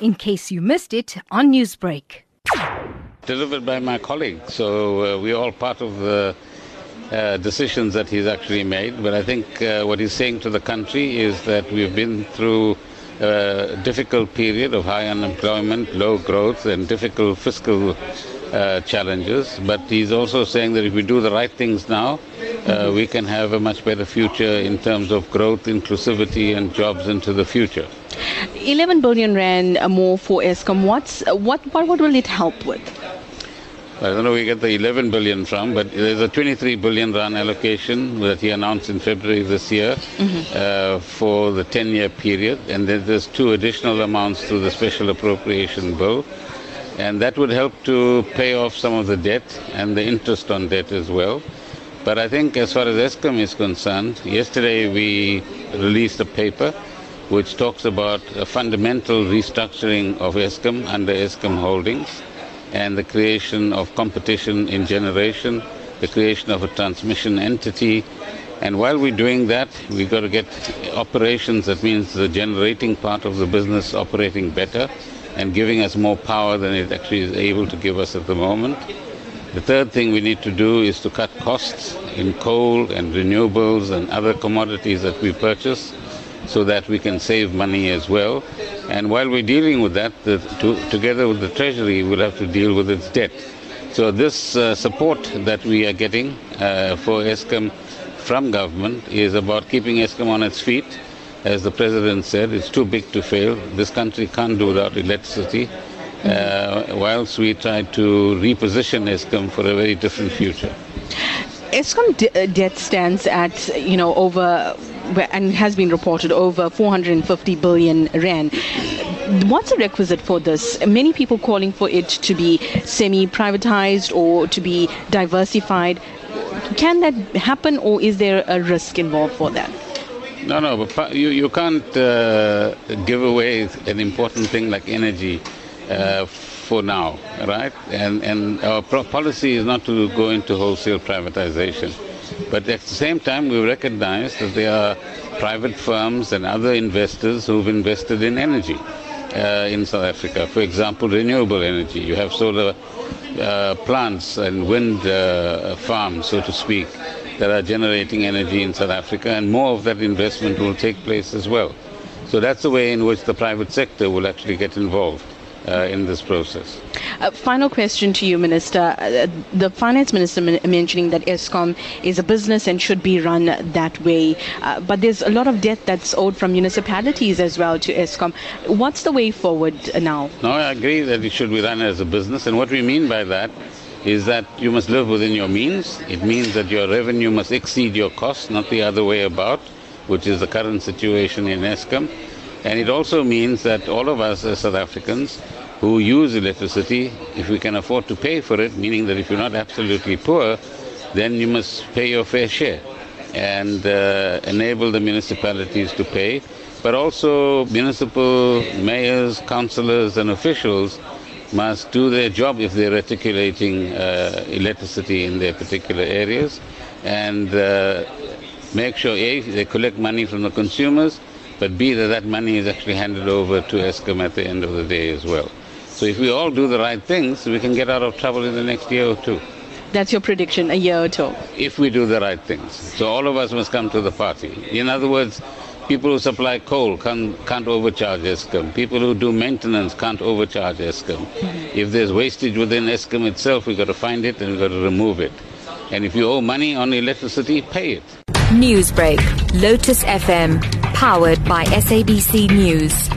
in case you missed it on Newsbreak. Delivered by my colleague. So uh, we're all part of the uh, decisions that he's actually made. But I think uh, what he's saying to the country is that we've been through a difficult period of high unemployment, low growth, and difficult fiscal uh, challenges. But he's also saying that if we do the right things now, uh, we can have a much better future in terms of growth, inclusivity, and jobs into the future. 11 billion rand more for Eskom. What's, what, what, what will it help with? I don't know where we get the 11 billion from, but there's a 23 billion rand allocation that he announced in February this year mm-hmm. uh, for the 10 year period. And then there's two additional amounts through the special appropriation bill. And that would help to pay off some of the debt and the interest on debt as well. But I think as far as Eskom is concerned, yesterday we released a paper which talks about a fundamental restructuring of Eskom under Eskom Holdings and the creation of competition in generation, the creation of a transmission entity. And while we're doing that, we've got to get operations, that means the generating part of the business operating better and giving us more power than it actually is able to give us at the moment. The third thing we need to do is to cut costs in coal and renewables and other commodities that we purchase so that we can save money as well. And while we're dealing with that, the, to, together with the Treasury, we'll have to deal with its debt. So this uh, support that we are getting uh, for Eskom from government is about keeping Eskom on its feet. As the President said, it's too big to fail. This country can't do without electricity. Uh, whilst we try to reposition Eskom for a very different future. Eskom de- uh, debt stands at, you know, over and has been reported over 450 billion rand. What's a requisite for this? Many people calling for it to be semi-privatized or to be diversified. Can that happen, or is there a risk involved for that? No, no, but you, you can't uh, give away an important thing like energy uh, for now, right? And, and our policy is not to go into wholesale privatization. But at the same time, we recognize that there are private firms and other investors who've invested in energy uh, in South Africa. For example, renewable energy. You have solar uh, plants and wind uh, farms, so to speak, that are generating energy in South Africa, and more of that investment will take place as well. So that's the way in which the private sector will actually get involved uh, in this process. Uh, final question to you, Minister. Uh, the Finance Minister mentioning that Eskom is a business and should be run that way, uh, but there's a lot of debt that's owed from municipalities as well to Eskom. What's the way forward now? No, I agree that it should be run as a business, and what we mean by that is that you must live within your means. It means that your revenue must exceed your costs, not the other way about, which is the current situation in Eskom. And it also means that all of us as South Africans who use electricity, if we can afford to pay for it, meaning that if you're not absolutely poor, then you must pay your fair share and uh, enable the municipalities to pay. But also, municipal mayors, councillors, and officials must do their job if they're reticulating uh, electricity in their particular areas and uh, make sure A, they collect money from the consumers, but B, that that money is actually handed over to Eskom at the end of the day as well. So if we all do the right things, we can get out of trouble in the next year or two. That's your prediction, a year or two? If we do the right things. So all of us must come to the party. In other words, people who supply coal can't, can't overcharge Eskom. People who do maintenance can't overcharge Eskom. Mm-hmm. If there's wastage within Eskom itself, we've got to find it and we've got to remove it. And if you owe money on electricity, pay it. Newsbreak, Lotus FM, powered by SABC News.